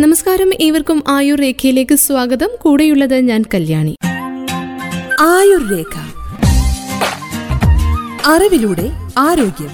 നമസ്കാരം ഏവർക്കും ആയുർ രേഖയിലേക്ക് സ്വാഗതം. കൂടെയുള്ളത് ഞാൻ കല്യാണി. ആയുർ രേഖ. അറിവിലൂടെ ആരോഗ്യം.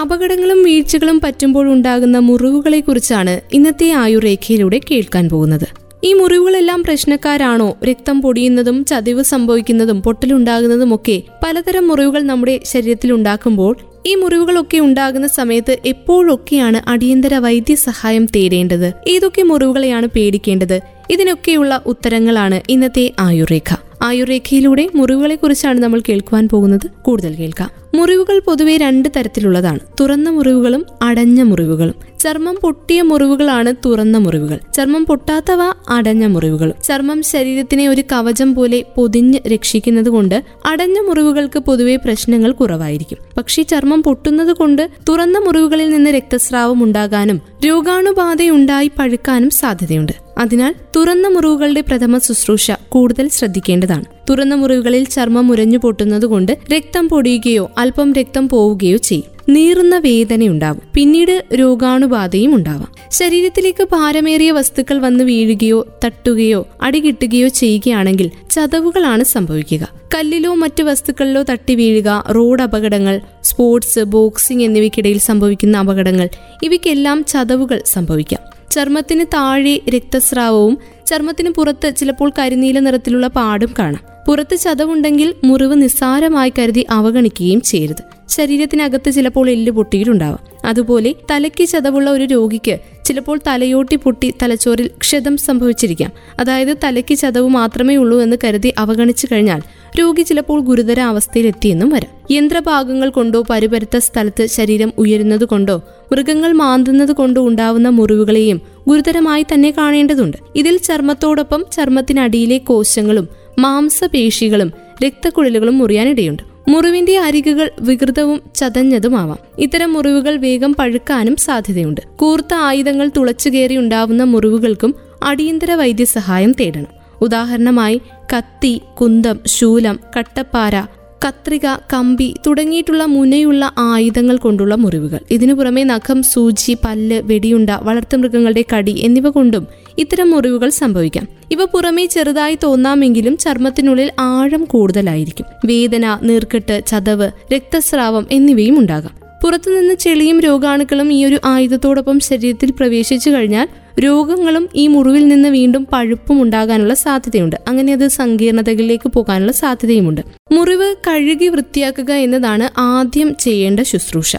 അപകടങ്ങളും വീഴ്ചകളും പറ്റുമ്പോൾ ഉണ്ടാകുന്ന മുറിവുകളെ കുറിച്ചാണ് ഇന്നത്തെ ആയുർരേഖയിലൂടെ കേൾക്കാൻ പോകുന്നത്. ഈ മുറിവുകളെല്ലാം പ്രശ്നക്കാരാണോ? രക്തം പൊടിയുന്നതും ചതിവ് സംഭവിക്കുന്നതും പൊട്ടലുണ്ടാകുന്നതുമൊക്കെ പലതരം മുറിവുകൾ നമ്മുടെ ശരീരത്തിൽ ഉണ്ടാക്കുമ്പോൾ ഈ മുറിവുകളൊക്കെ ഉണ്ടാകുന്ന സമയത്ത് എപ്പോഴൊക്കെയാണ് അടിയന്തര വൈദ്യസഹായം തേടേണ്ടത്? ഏതൊക്കെ മുറിവുകളെയാണ് പേടിക്കേണ്ടത്? ഇതിനൊക്കെയുള്ള ഉത്തരങ്ങളാണ് ഇന്നത്തെ ആയുർരേഖ. ആയുർരേഖയിലൂടെ മുറിവുകളെ കുറിച്ചാണ് നമ്മൾ കേൾക്കുവാൻ പോകുന്നത്. കൂടുതൽ കേൾക്കാം. മുറിവുകൾ പൊതുവെ രണ്ട് തരത്തിലുള്ളതാണ്. തുറന്ന മുറിവുകളും അടഞ്ഞ മുറിവുകളും. ചർമ്മം പൊട്ടിയ മുറിവുകളാണ് തുറന്ന മുറിവുകൾ. ചർമ്മം പൊട്ടാത്തവ അടഞ്ഞ മുറിവുകൾ ചർമ്മം ശരീരത്തിനെ ഒരു കവചം പോലെ പൊതിഞ്ഞ് രക്ഷിക്കുന്നത് കൊണ്ട് അടഞ്ഞ മുറിവുകൾക്ക് പൊതുവെ പ്രശ്നങ്ങൾ കുറവായിരിക്കും. പക്ഷേ ചർമ്മം പൊട്ടുന്നത് കൊണ്ട് തുറന്ന മുറിവുകളിൽ നിന്ന് രക്തസ്രാവം ഉണ്ടാകാനും രോഗാണുബാധയുണ്ടായി പഴുക്കാനും സാധ്യതയുണ്ട്. അതിനാൽ തുറന്ന മുറിവുകളുടെ പ്രഥമ ശുശ്രൂഷ കൂടുതൽ ശ്രദ്ധിക്കേണ്ടതാണ്. തുറന്ന മുറിവുകളിൽ ചർമ്മം മുരഞ്ഞു പൊട്ടുന്നതുകൊണ്ട് രക്തം പൊടിയുകയോ അല്പം രക്തം പോവുകയോ ചെയ്യും. നീറുന്ന വേദനയുണ്ടാവും പിന്നീട് രോഗാണുബാധയും ഉണ്ടാവാം. ശരീരത്തിലേക്ക് ഭാരമേറിയ വസ്തുക്കൾ വന്ന് വീഴുകയോ തട്ടുകയോ അടികിട്ടുകയോ ചെയ്യുകയാണെങ്കിൽ ചതവുകളാണ് സംഭവിക്കുക. കല്ലിലോ മറ്റു വസ്തുക്കളിലോ തട്ടി വീഴുക റോഡ് അപകടങ്ങൾ സ്പോർട്സ് ബോക്സിംഗ് എന്നിവയ്ക്കിടയിൽ സംഭവിക്കുന്ന അപകടങ്ങൾ ഇവയ്ക്കെല്ലാം ചതവുകൾ സംഭവിക്കാം. ചർമ്മത്തിന് താഴെ രക്തസ്രാവവും ചർമ്മത്തിന് പുറത്ത് ചിലപ്പോൾ കരിനീല നിറത്തിലുള്ള പാടും കാണാം. പുറത്ത് ചതവുണ്ടെങ്കിൽ മുറിവ് നിസ്സാരമായി കരുതി അവഗണിക്കുകയും ചെയ്യരുത്. ശരീരത്തിനകത്ത് ചിലപ്പോൾ എല്ല് പൊട്ടിയിട്ടുണ്ടാവാം. അതുപോലെ തലയ്ക്ക് ചതവുള്ള ഒരു രോഗിക്ക് ചിലപ്പോൾ തലയോട്ടി പൊട്ടി തലച്ചോറിൽ ക്ഷതം സംഭവിച്ചിരിക്കാം. അതായത് തലയ്ക്ക് ചതവ് മാത്രമേ ഉള്ളൂ എന്ന് കരുതി അവഗണിച്ചു കഴിഞ്ഞാൽ രോഗി ചിലപ്പോൾ ഗുരുതര അവസ്ഥയിലെത്തിയെന്നും വരാം. യന്ത്രഭാഗങ്ങൾ കൊണ്ടോ പരിപരുത്ത സ്ഥലത്ത് ശരീരം ഉയരുന്നത് കൊണ്ടോ മൃഗങ്ങൾ മാന്തുന്നത് കൊണ്ടോ ഉണ്ടാവുന്ന മുറിവുകളെയും ഗുരുതരമായി തന്നെ കാണേണ്ടതുണ്ട്. ഇതിൽ ചർമ്മത്തോടൊപ്പം ചർമ്മത്തിനടിയിലെ കോശങ്ങളും മാംസപേശികളും രക്തക്കുഴലുകളും മുറിയാനിടയുണ്ട്. മുറിവിന്റെ അരികുകൾ വികൃതവും ചതഞ്ഞതുമാവാം. ഇത്തരം മുറിവുകൾ വേഗം പഴുക്കാനും സാധ്യതയുണ്ട്. കൂർത്ത ആയുധങ്ങൾ തുളച്ചുകയറി ഉണ്ടാവുന്ന മുറിവുകൾക്കും അടിയന്തര വൈദ്യസഹായം തേടണം. ഉദാഹരണമായി കത്തി കുന്തം ശൂലം കട്ടപ്പാര കത്രിക കമ്പി തുടങ്ങിയിട്ടുള്ള മുനയുള്ള ആയുധങ്ങൾ കൊണ്ടുള്ള മുറിവുകൾ. ഇതിനു പുറമെ നഖം സൂചി പല്ല് വെടിയുണ്ട വളർത്തുമൃഗങ്ങളുടെ കടി എന്നിവ കൊണ്ടും ഇത്തരം മുറിവുകൾ സംഭവിക്കാം. ഇവ പുറമേ ചെറുതായി തോന്നാമെങ്കിലും ചർമ്മത്തിനുള്ളിൽ ആഴം കൂടുതലായിരിക്കും. വേദന നീർക്കെട്ട് ചതവ് രക്തസ്രാവം എന്നിവയും ഉണ്ടാകാം. പുറത്തുനിന്ന് ചെളിയും രോഗാണുക്കളും ഈ ഒരു ആയുധത്തോടൊപ്പം ശരീരത്തിൽ പ്രവേശിച്ചു കഴിഞ്ഞാൽ രോഗങ്ങളും ഈ മുറിവിൽ നിന്ന് വീണ്ടും പഴുപ്പും ഉണ്ടാകാനുള്ള സാധ്യതയുണ്ട്. അങ്ങനെ അത് സങ്കീർണതകളിലേക്ക് പോകാനുള്ള സാധ്യതയുമുണ്ട്. മുറിവ് കഴുകി വൃത്തിയാക്കുക എന്നതാണ് ആദ്യം ചെയ്യേണ്ട ശുശ്രൂഷ.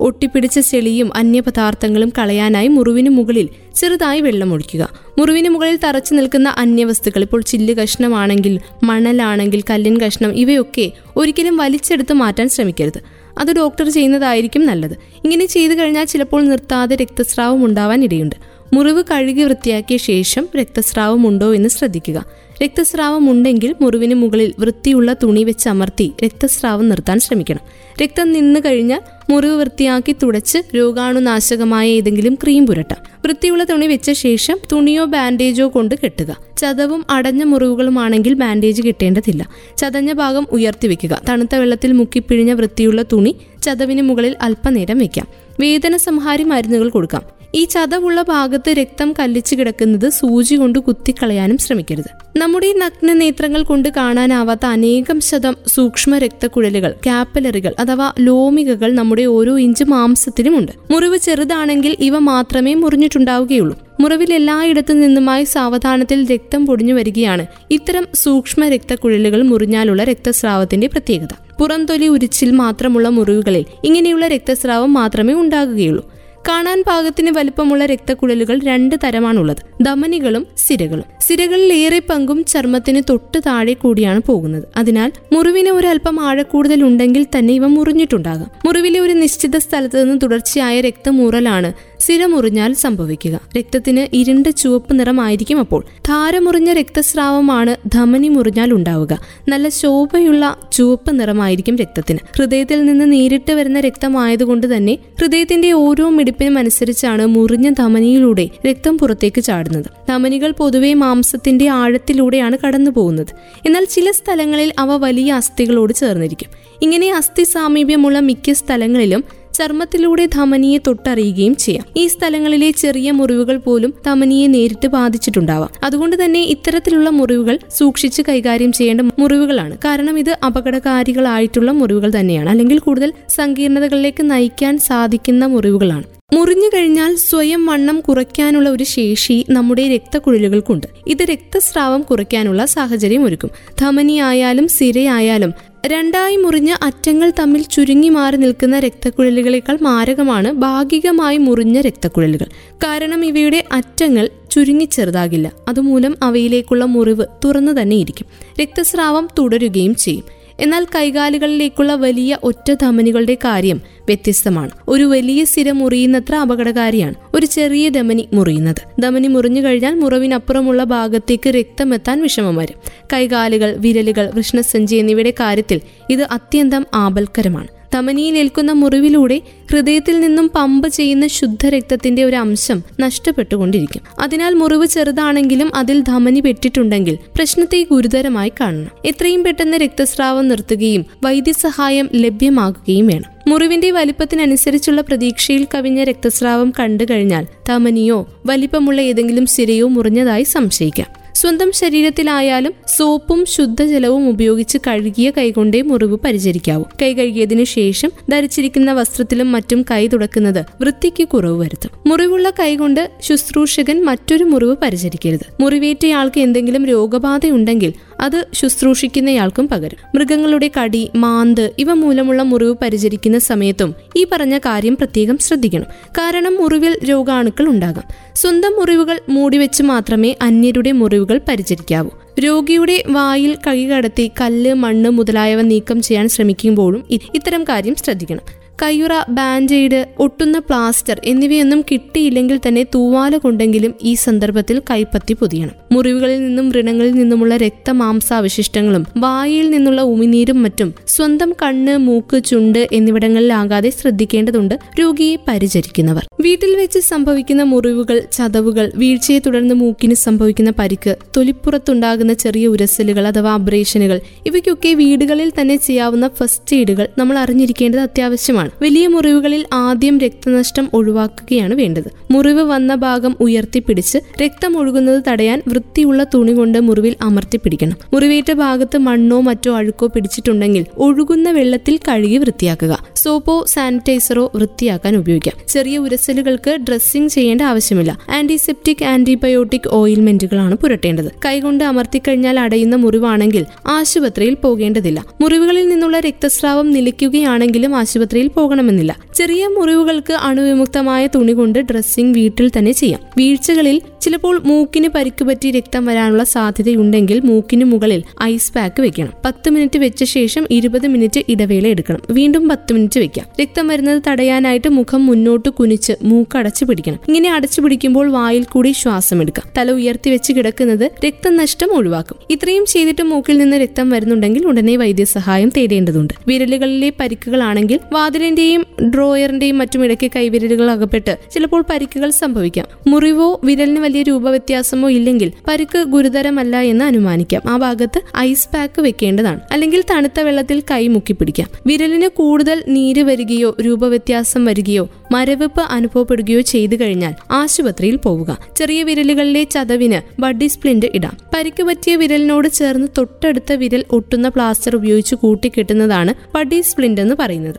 ഒട്ടിപ്പിടിച്ച ചെളിയും അന്യപദാർത്ഥങ്ങളും കളയാനായി മുറിവിന് മുകളിൽ ചെറുതായി വെള്ളം ഒഴിക്കുക. മുറിവിന് മുകളിൽ തറച്ചു നിൽക്കുന്ന അന്യവസ്തുക്കൾ ഇപ്പോൾ ചില്ല് കഷ്ണമാണെങ്കിൽ മണലാണെങ്കിൽ കല്ലിൻ കഷ്ണം ഇവയൊക്കെ ഒരിക്കലും വലിച്ചെടുത്ത് മാറ്റാൻ ശ്രമിക്കരുത്. അത് ഡോക്ടർ ചെയ്യുന്നതായിരിക്കും നല്ലത്. ഇങ്ങനെ ചെയ്തു കഴിഞ്ഞാൽ ചിലപ്പോൾ നിർത്താതെ രക്തസ്രാവം ഉണ്ടാവാൻ ഇടയുണ്ട് മുറിവ് കഴുകി വൃത്തിയാക്കിയ ശേഷം രക്തസ്രാവം ഉണ്ടോ എന്ന് ശ്രദ്ധിക്കുക. രക്തസ്രാവം ഉണ്ടെങ്കിൽ മുറിവിന് മുകളിൽ വൃത്തിയുള്ള തുണി വെച്ച് അമർത്തി രക്തസ്രാവം നിർത്താൻ ശ്രമിക്കണം. രക്തം നിന്നു കഴിഞ്ഞാൽ മുറിവ് വൃത്തിയാക്കി തുടച്ച് രോഗാണുനാശകമായ ഏതെങ്കിലും ക്രീം പുരട്ടാം. വൃത്തിയുള്ള തുണി വെച്ച ശേഷം തുണിയോ ബാൻഡേജോ കൊണ്ട് കെട്ടുക. ചതവും അടഞ്ഞ മുറിവുകളുമാണെങ്കിൽ ബാൻഡേജ് കെട്ടേണ്ടതില്ല. ചതഞ്ഞ ഭാഗം ഉയർത്തി വെക്കുക. തണുത്ത വെള്ളത്തിൽ മുക്കിപ്പിഴിഞ്ഞ വൃത്തിയുള്ള തുണി ചതവിന് മുകളിൽ അല്പനേരം വെക്കാം. വേദന സംഹാരി മരുന്നുകൾ കൊടുക്കാം. ഈ ചതവുള്ള ഭാഗത്ത് രക്തം കല്ലിച്ചു കിടക്കുന്നത് സൂചി കൊണ്ട് കുത്തിക്കളയാനും ശ്രമിക്കരുത്. നമ്മുടെ നഗ്ന നേത്രങ്ങൾ കൊണ്ട് കാണാനാവാത്ത അനേകം ശതം സൂക്ഷ്മ രക്തക്കുഴലുകൾ കാപ്പലറികൾ അഥവാ ലോമികകൾ നമ്മുടെ ഓരോ ഇഞ്ച് മാംസത്തിലുമുണ്ട്. മുറിവ് ചെറുതാണെങ്കിൽ ഇവ മാത്രമേ മുറിഞ്ഞിട്ടുണ്ടാവുകയുള്ളൂ. മുറിവിൽ എല്ലായിടത്തു നിന്നുമായി സാവധാനത്തിൽ രക്തം പൊടിഞ്ഞു വരികയാണ് ഇത്തരം സൂക്ഷ്മ രക്തക്കുഴലുകൾ മുറിഞ്ഞാലുള്ള രക്തസ്രാവത്തിന്റെ പ്രത്യേകത. പുറംതൊലി ഉരിച്ചിൽ മാത്രമുള്ള മുറിവുകളിൽ ഇങ്ങനെയുള്ള രക്തസ്രാവം മാത്രമേ ഉണ്ടാകുകയുള്ളൂ. കാണാൻ പാകത്തിന് വലുപ്പമുള്ള രക്തക്കുഴലുകൾ രണ്ട് തരമാണുള്ളത്. ധമനികളും സിരകളും. സിരകളിൽ ഏറെ പങ്കും ചർമ്മത്തിന് തൊട്ട് താഴെ കൂടിയാണ് പോകുന്നത്. അതിനാൽ മുറിവിന് ഒരല്പം ആഴക്കൂടുതൽ ഉണ്ടെങ്കിൽ തന്നെ ഇവ മുറിഞ്ഞിട്ടുണ്ടാകാം. മുറിവിലെ ഒരു നിശ്ചിത സ്ഥലത്ത് നിന്ന് തുടർച്ചയായ രക്തമൂറലാണ് സിര മുറിഞ്ഞാൽ സംഭവിക്കുക. രക്തത്തിന് ഇരുണ്ട ചുവപ്പ് നിറമായിരിക്കും അപ്പോൾ. ധാരമുറിഞ്ഞ രക്തസ്രാവമാണ് ധമനി മുറിഞ്ഞാൽ ഉണ്ടാവുക. നല്ല ശോഭയുള്ള ചുവപ്പ് നിറമായിരിക്കും രക്തത്തിന്. ഹൃദയത്തിൽ നിന്ന് നേരിട്ട് വരുന്ന രക്തമായതുകൊണ്ട് തന്നെ ഹൃദയത്തിന്റെ ഓരോ മിടിപ്പിനും അനുസരിച്ചാണ് മുറിഞ്ഞ ധമനിയിലൂടെ രക്തം പുറത്തേക്ക് ചാടുന്നത്. ധമനികൾ പൊതുവെ മാംസത്തിന്റെ ആഴത്തിലൂടെയാണ് കടന്നു പോകുന്നത് എന്നാൽ ചില സ്ഥലങ്ങളിൽ അവ വലിയ അസ്ഥികളോട് ചേർന്നിരിക്കും. ഇങ്ങനെ അസ്ഥി സാമീപ്യമുള്ള മിക്ക സ്ഥലങ്ങളിലും ചർമ്മത്തിലൂടെ ധമനിയെ തൊട്ടറിയുകയും ചെയ്യാം. ഈ സ്ഥലങ്ങളിലെ ചെറിയ മുറിവുകൾ പോലും ധമനിയെ നേരിട്ട് ബാധിച്ചിട്ടുണ്ടാവാം. അതുകൊണ്ട് തന്നെ ഇത്തരത്തിലുള്ള മുറിവുകൾ സൂക്ഷിച്ച് കൈകാര്യം ചെയ്യേണ്ട മുറിവുകളാണ്. കാരണം ഇത് അപകടകാരികളായിട്ടുള്ള മുറിവുകൾ തന്നെയാണ്. അല്ലെങ്കിൽ കൂടുതൽ സങ്കീർണതകളിലേക്ക് നയിക്കാൻ സാധിക്കുന്ന മുറിവുകളാണ്. മുറിഞ്ഞു കഴിഞ്ഞാൽ സ്വയം വണ്ണം കുറയ്ക്കാനുള്ള ഒരു ശേഷി നമ്മുടെ രക്തക്കുഴലുകൾക്കുണ്ട്. ഇത് രക്തസ്രാവം കുറയ്ക്കാനുള്ള സാഹചര്യം ഒരുക്കും. ധമനിയായാലും സിരയായാലും രണ്ടായി മുറിഞ്ഞ അറ്റങ്ങൾ തമ്മിൽ ചുരുങ്ങി മാറി നിൽക്കുന്ന രക്തക്കുഴലുകളേക്കാൾ മാരകമാണ് ഭാഗികമായി മുറിഞ്ഞ രക്തക്കുഴലുകൾ. കാരണം ഇവയുടെ അറ്റങ്ങൾ ചുരുങ്ങി ചെറുതാകില്ല. അതുമൂലം അവയിലേക്കുള്ള മുറിവ് തുറന്നു തന്നെ ഇരിക്കും. രക്തസ്രാവം തുടരുകയും ചെയ്യും. എന്നാൽ കൈകാലുകളിലേക്കുള്ള വലിയ ഒറ്റ ധമനികളുടെ കാര്യം വ്യത്യസ്തമാണ്. ഒരു വലിയ സിര മുറിയുന്നത്ര അപകടകാരിയാണ് ഒരു ചെറിയ ധമനി മുറിയുന്നത്. ധമനി മുറിഞ്ഞു കഴിഞ്ഞാൽ മുറിവിനപ്പുറമുള്ള ഭാഗത്തേക്ക് രക്തമെത്താൻ വിഷമം വരും. കൈകാലുകൾ വിരലുകൾ വൃഷ്ണസഞ്ചി എന്നിവയുടെ കാര്യത്തിൽ ഇത് അത്യന്തം ആപൽക്കരമാണ്. ധമനിയിൽ ഏൽക്കുന്ന മുറിവിലൂടെ ഹൃദയത്തിൽ നിന്നും പമ്പ് ചെയ്യുന്ന ശുദ്ധരക്തത്തിന്റെ ഒരു അംശം നഷ്ടപ്പെട്ടുകൊണ്ടിരിക്കും. അതിനാൽ മുറിവ് ചെറുതാണെങ്കിലും അതിൽ ധമനി പെട്ടിട്ടുണ്ടെങ്കിൽ പ്രശ്നത്തെ ഗുരുതരമായി കാണണം. എത്രയും പെട്ടെന്ന് രക്തസ്രാവം നിർത്തുകയും വൈദ്യസഹായം ലഭ്യമാകുകയും വേണം. മുറിവിന്റെ വലിപ്പത്തിനനുസരിച്ചുള്ള പ്രതീക്ഷയിൽ കവിഞ്ഞ രക്തസ്രാവം കണ്ടു കഴിഞ്ഞാൽ ധമനിയോ വലിപ്പമുള്ള ഏതെങ്കിലും സിരയോ മുറിഞ്ഞതായി സംശയിക്കാം. സ്വന്തം ശരീരത്തിലായാലും സോപ്പും ശുദ്ധജലവും ഉപയോഗിച്ച് കഴുകിയ കൈകൊണ്ടേ മുറിവ് പരിചരിക്കാവൂ. കൈ കഴുകിയതിനു ശേഷം ധരിച്ചിരിക്കുന്ന വസ്ത്രത്തിലും മറ്റും കൈ തുടക്കുന്നത് വൃത്തിക്ക് കുറവ് വരുത്തും. മുറിവുള്ള കൈകൊണ്ട് ശുശ്രൂഷകൻ മറ്റൊരു മുറിവ് പരിചരിക്കരുത്. മുറിവേറ്റയാൾക്ക് എന്തെങ്കിലും രോഗബാധയുണ്ടെങ്കിൽ അത് ശുശ്രൂഷിക്കുന്നയാൾക്കും പകരും. മൃഗങ്ങളുടെ കടി മാന്ത് ഇവ മൂലമുള്ള മുറിവ് പരിചരിക്കുന്ന സമയത്തും ഈ പറഞ്ഞ കാര്യം പ്രത്യേകം ശ്രദ്ധിക്കണം. കാരണം മുറിവിൽ രോഗാണുക്കൾ ഉണ്ടാകാം. സ്വന്തം മുറിവുകൾ മൂടിവെച്ച് മാത്രമേ അന്യരുടെ മുറിവുകൾ പരിചരിക്കാവൂ. രോഗിയുടെ വായിൽ കൈ കടത്തി കല്ല് മണ്ണ് മുതലായവ നീക്കം ചെയ്യാൻ ശ്രമിക്കുമ്പോഴും ഇത്തരം കാര്യം ശ്രദ്ധിക്കണം. കയ്യുറ ബാൻഡേഡ് ഒട്ടുന്ന പ്ലാസ്റ്റർ എന്നിവയൊന്നും കിട്ടിയില്ലെങ്കിൽ തന്നെ തൂവാല കൊണ്ടെങ്കിലും ഈ സന്ദർഭത്തിൽ കൈപ്പത്തി പൊതിയണം. മുറിവുകളിൽ നിന്നും വ്രണങ്ങളിൽ നിന്നുമുള്ള രക്തമാംസാവശിഷ്ടങ്ങളും വായിൽ നിന്നുള്ള ഉമിനീരും മറ്റും സ്വന്തം കണ്ണ് മൂക്ക് ചുണ്ട് എന്നിവിടങ്ങളിലാകാതെ ശ്രദ്ധിക്കേണ്ടതുണ്ട് രോഗിയെ പരിചരിക്കുന്നവർ. വീട്ടിൽ വെച്ച് സംഭവിക്കുന്ന മുറിവുകൾ ചതവുകൾ വീഴ്ചയെ തുടർന്ന് മൂക്കിന് സംഭവിക്കുന്ന പരിക്ക് തൊലിപ്പുറത്തുണ്ടാകുന്ന ചെറിയ ഉരസലുകൾ അഥവാ അബ്രേഷനുകൾ ഇവയ്ക്കൊക്കെ വീടുകളിൽ തന്നെ ചെയ്യാവുന്ന ഫസ്റ്റ് എയ്ഡുകൾ നമ്മൾ അറിഞ്ഞിരിക്കേണ്ടത് അത്യാവശ്യമാണ്. ആണ് വലിയ മുറിവുകളിൽ ആദ്യം രക്തനഷ്ടം ഒഴിവാക്കുകയാണ് വേണ്ടത്. മുറിവ് വന്ന ഭാഗം ഉയർത്തിപ്പിടിച്ച് രക്തം ഒഴുകുന്നത് തടയാൻ വൃത്തിയുള്ള തുണി കൊണ്ട് മുറിവിൽ അമർത്തിപ്പിടിക്കണം മുറിവേറ്റ ഭാഗത്ത് മണ്ണോ മറ്റോ അഴുക്കോ പിടിച്ചിട്ടുണ്ടെങ്കിൽ ഒഴുകുന്ന വെള്ളത്തിൽ കഴുകി വൃത്തിയാക്കുക. സോപ്പോ സാനിറ്റൈസറോ വൃത്തിയാക്കാൻ ഉപയോഗിക്കാം. ചെറിയ ഉരസലുകൾക്ക് ഡ്രസ്സിംഗ് ചെയ്യേണ്ട ആവശ്യമില്ല. ആന്റിസെപ്റ്റിക് ആന്റിബയോട്ടിക് ഓയിൽമെന്റുകളാണ് പുരട്ടേണ്ടത്. കൈകൊണ്ട് അമർത്തിക്കഴിഞ്ഞാൽ അടയുന്ന മുറിവാണെങ്കിൽ ആശുപത്രിയിൽ പോകേണ്ടതില്ല. മുറിവുകളിൽ നിന്നുള്ള രക്തസ്രാവം നിലയ്ക്കുകയാണെങ്കിലും ആശുപത്രിയിൽ പോകണമെന്നില്ല. ചെറിയ മുറിവുകൾക്ക് അണുവിമുക്തമായ തുണി കൊണ്ട് ഡ്രസ്സിംഗ് വീട്ടിൽ തന്നെ ചെയ്യാം. വീഴ്ചകളിൽ ചിലപ്പോൾ മൂക്കിന് പരിക്ക് പറ്റി രക്തം വരാനുള്ള സാധ്യതയുണ്ടെങ്കിൽ മൂക്കിന് മുകളിൽ ഐസ് പാക്ക് വെക്കണം. പത്ത് മിനിറ്റ് വെച്ച ശേഷം ഇരുപത് മിനിറ്റ് ഇടവേള എടുക്കണം. വീണ്ടും പത്ത് മിനിറ്റ് വെക്കാം. രക്തം വരുന്നത് തടയാനായിട്ട് മുഖം മുന്നോട്ട് കുനിച്ച് മൂക്ക് അടച്ചു പിടിക്കണം. ഇങ്ങനെ അടച്ചു പിടിക്കുമ്പോൾ വായിൽ കൂടി ശ്വാസം എടുക്കാം. തല ഉയർത്തി വെച്ച് കിടക്കുന്നത് രക്തനഷ്ടം ഒഴിവാക്കും. ഇത്രയും ചെയ്തിട്ട് മൂക്കിൽ നിന്ന് രക്തം വരുന്നുണ്ടെങ്കിൽ ഉടനെ വൈദ്യസഹായം തേടേണ്ടതുണ്ട്. വിരലുകളിലെ പരിക്കുകളാണെങ്കിൽ വാതിൽ വിരലിന്റെയും ഡ്രോയറിന്റെയും മറ്റും ഇടയ്ക്ക് കൈവിരലുകൾ അകപ്പെട്ട് ചിലപ്പോൾ പരിക്കുകൾ സംഭവിക്കാം. മുറിവോ വിരലിന് വലിയ രൂപവ്യത്യാസമോ ഇല്ലെങ്കിൽ പരിക്ക് ഗുരുതരമല്ല എന്ന് അനുമാനിക്കാം. ആ ഭാഗത്ത് ഐസ് പാക്ക് വെക്കേണ്ടതാണ്. അല്ലെങ്കിൽ തണുത്ത വെള്ളത്തിൽ കൈ മുക്കി മുക്കിപ്പിടിക്കാം. വിരലിന് കൂടുതൽ നീര് വരികയോ രൂപവ്യത്യാസം വരികയോ മരവിപ്പ് അനുഭവപ്പെടുകയോ ചെയ്തു കഴിഞ്ഞാൽ ആശുപത്രിയിൽ പോവുക. ചെറിയ വിരലുകളിലെ ചതവിന് ബഡ്ഡി സ്പ്ലിന്റ് ഇടാം. പരിക്ക് പറ്റിയ വിരലിനോട് ചേർന്ന് തൊട്ടടുത്ത വിരൽ ഒട്ടുന്ന പ്ലാസ്റ്റർ ഉപയോഗിച്ച് കൂട്ടിക്കെട്ടുന്നതാണ് ബഡ്ഡി സ്പ്ലിന്റ് എന്ന് പറയുന്നത്.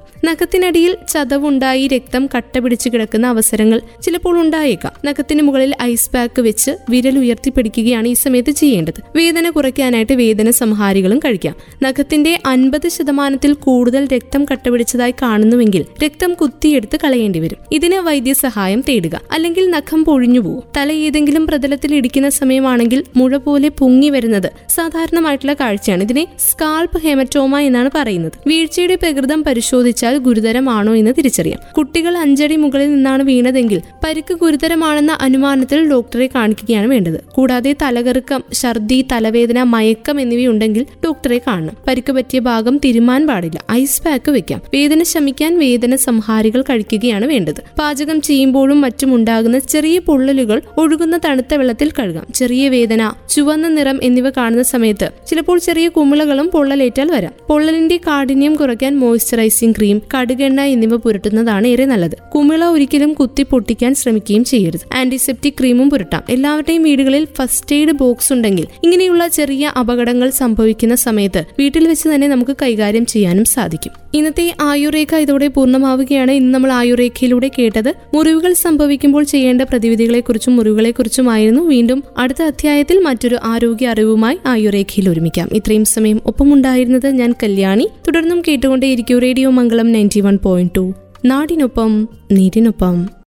നഖത്തിനടിയിൽ ചതവുണ്ടായി രക്തം കട്ട പിടിച്ചു കിടക്കുന്ന അവസരങ്ങൾ ചിലപ്പോൾ ഉണ്ടായേക്കാം. നഖത്തിന് മുകളിൽ ഐസ് പാക്ക് വെച്ച് വിരൽ ഉയർത്തിപ്പിടിക്കുകയാണ് ഈ സമയത്ത് ചെയ്യേണ്ടത്. വേദന കുറയ്ക്കാനായിട്ട് വേദന സംഹാരികളും കഴിക്കാം. നഖത്തിന്റെ അൻപത് ശതമാനത്തിൽ കൂടുതൽ രക്തം കട്ട പിടിച്ചതായി കാണുന്നുവെങ്കിൽ രക്തം കുത്തിയെടുത്ത് കളയേണ്ടി വരും. ഇതിന് വൈദ്യസഹായം തേടുക. അല്ലെങ്കിൽ നഖം പൊഴിഞ്ഞു പോകും തല ഏതെങ്കിലും പ്രതലത്തിൽ ഇടിക്കുന്ന സമയമാണെങ്കിൽ മുഴ പോലെ പൊങ്ങി വരുന്നത് സാധാരണമായിട്ടുള്ള കാഴ്ചയാണ്. ഇതിനെ സ്കാൾപ്പ് ഹെമറ്റോമ എന്നാണ് പറയുന്നത്. വീഴ്ചയുടെ പ്രകൃതം പരിശോധിച്ചാൽ ഗുരുതരമാണോ എന്ന് തിരിച്ചറിയാം. കുട്ടികൾ അഞ്ചടി മുകളിൽ നിന്നാണ് വീണതെങ്കിൽ പരിക്ക് ഗുരുതരമാണെന്ന അനുമാനത്തിൽ ഡോക്ടറെ കാണിക്കുകയാണ് വേണ്ടത്. കൂടാതെ തലകറുക്കം ഛർദി തലവേദന മയക്കം എന്നിവയുണ്ടെങ്കിൽ ഡോക്ടറെ കാണണം. പരിക്ക് പറ്റിയ ഭാഗം തിരുമാൻ പാടില്ല. ഐസ് പാക്ക് വെക്കാം. വേദന ശമിക്കാൻ വേദന സംഹാരികൾ കഴിക്കുകയാണ് വേണ്ടത്. പാചകം ചെയ്യുമ്പോഴും മറ്റും ഉണ്ടാകുന്ന ചെറിയ പൊള്ളലുകൾ ഒഴുകുന്ന തണുത്ത വെള്ളത്തിൽ കഴുകാം. ചെറിയ വേദന ചുവന്ന നിറം എന്നിവ കാണുന്ന സമയത്ത് ചിലപ്പോൾ ചെറിയ കുമിളകളും പൊള്ളലേറ്റാൽ വരാം. പൊള്ളലിന്റെ കാഠിന്യം കുറയ്ക്കാൻ മോയ്സ്ചറൈസിംഗ് ക്രീം കടുകെണ്ണ എന്നിവ പുരട്ടുന്നതാണ് ഏറെ നല്ലത്. കുമിള ഒരിക്കലും കുത്തി പൊട്ടിക്കാൻ ശ്രമിക്കുകയും ചെയ്യരുത്. ആന്റിസെപ്റ്റിക് ക്രീമും പുരട്ടാം. എല്ലാവരുടെയും വീടുകളിൽ ഫസ്റ്റ് എയ്ഡ് ബോക്സ് ഉണ്ടെങ്കിൽ ഇങ്ങനെയുള്ള ചെറിയ അപകടങ്ങൾ സംഭവിക്കുന്ന സമയത്ത് വീട്ടിൽ വെച്ച് തന്നെ നമുക്ക് കൈകാര്യം ചെയ്യാനും സാധിക്കും. ഇന്നത്തെ ആയുർരേഖ ഇതോടെ പൂർണമാവുകയാണ്. ഇന്ന് നമ്മൾ ആയുർരേഖയിലൂടെ കേട്ടത് മുറിവുകൾ സംഭവിക്കുമ്പോൾ ചെയ്യേണ്ട പ്രതിവിധികളെക്കുറിച്ചും മുറിവുകളെക്കുറിച്ചുമായിരുന്നു. വീണ്ടും അടുത്ത അധ്യായത്തിൽ മറ്റൊരു ആരോഗ്യ അറിവുമായി ആയുർരേഖയിൽ ഒരുമിക്കാം. ഇത്രയും സമയം ഒപ്പമുണ്ടായിരുന്നത് ഞാൻ കല്യാണി. തുടർന്നും കേട്ടുകൊണ്ടേയിരിക്കും radio Mangalam ninety one point two. നാടിനൊപ്പം നീരിനൊപ്പം.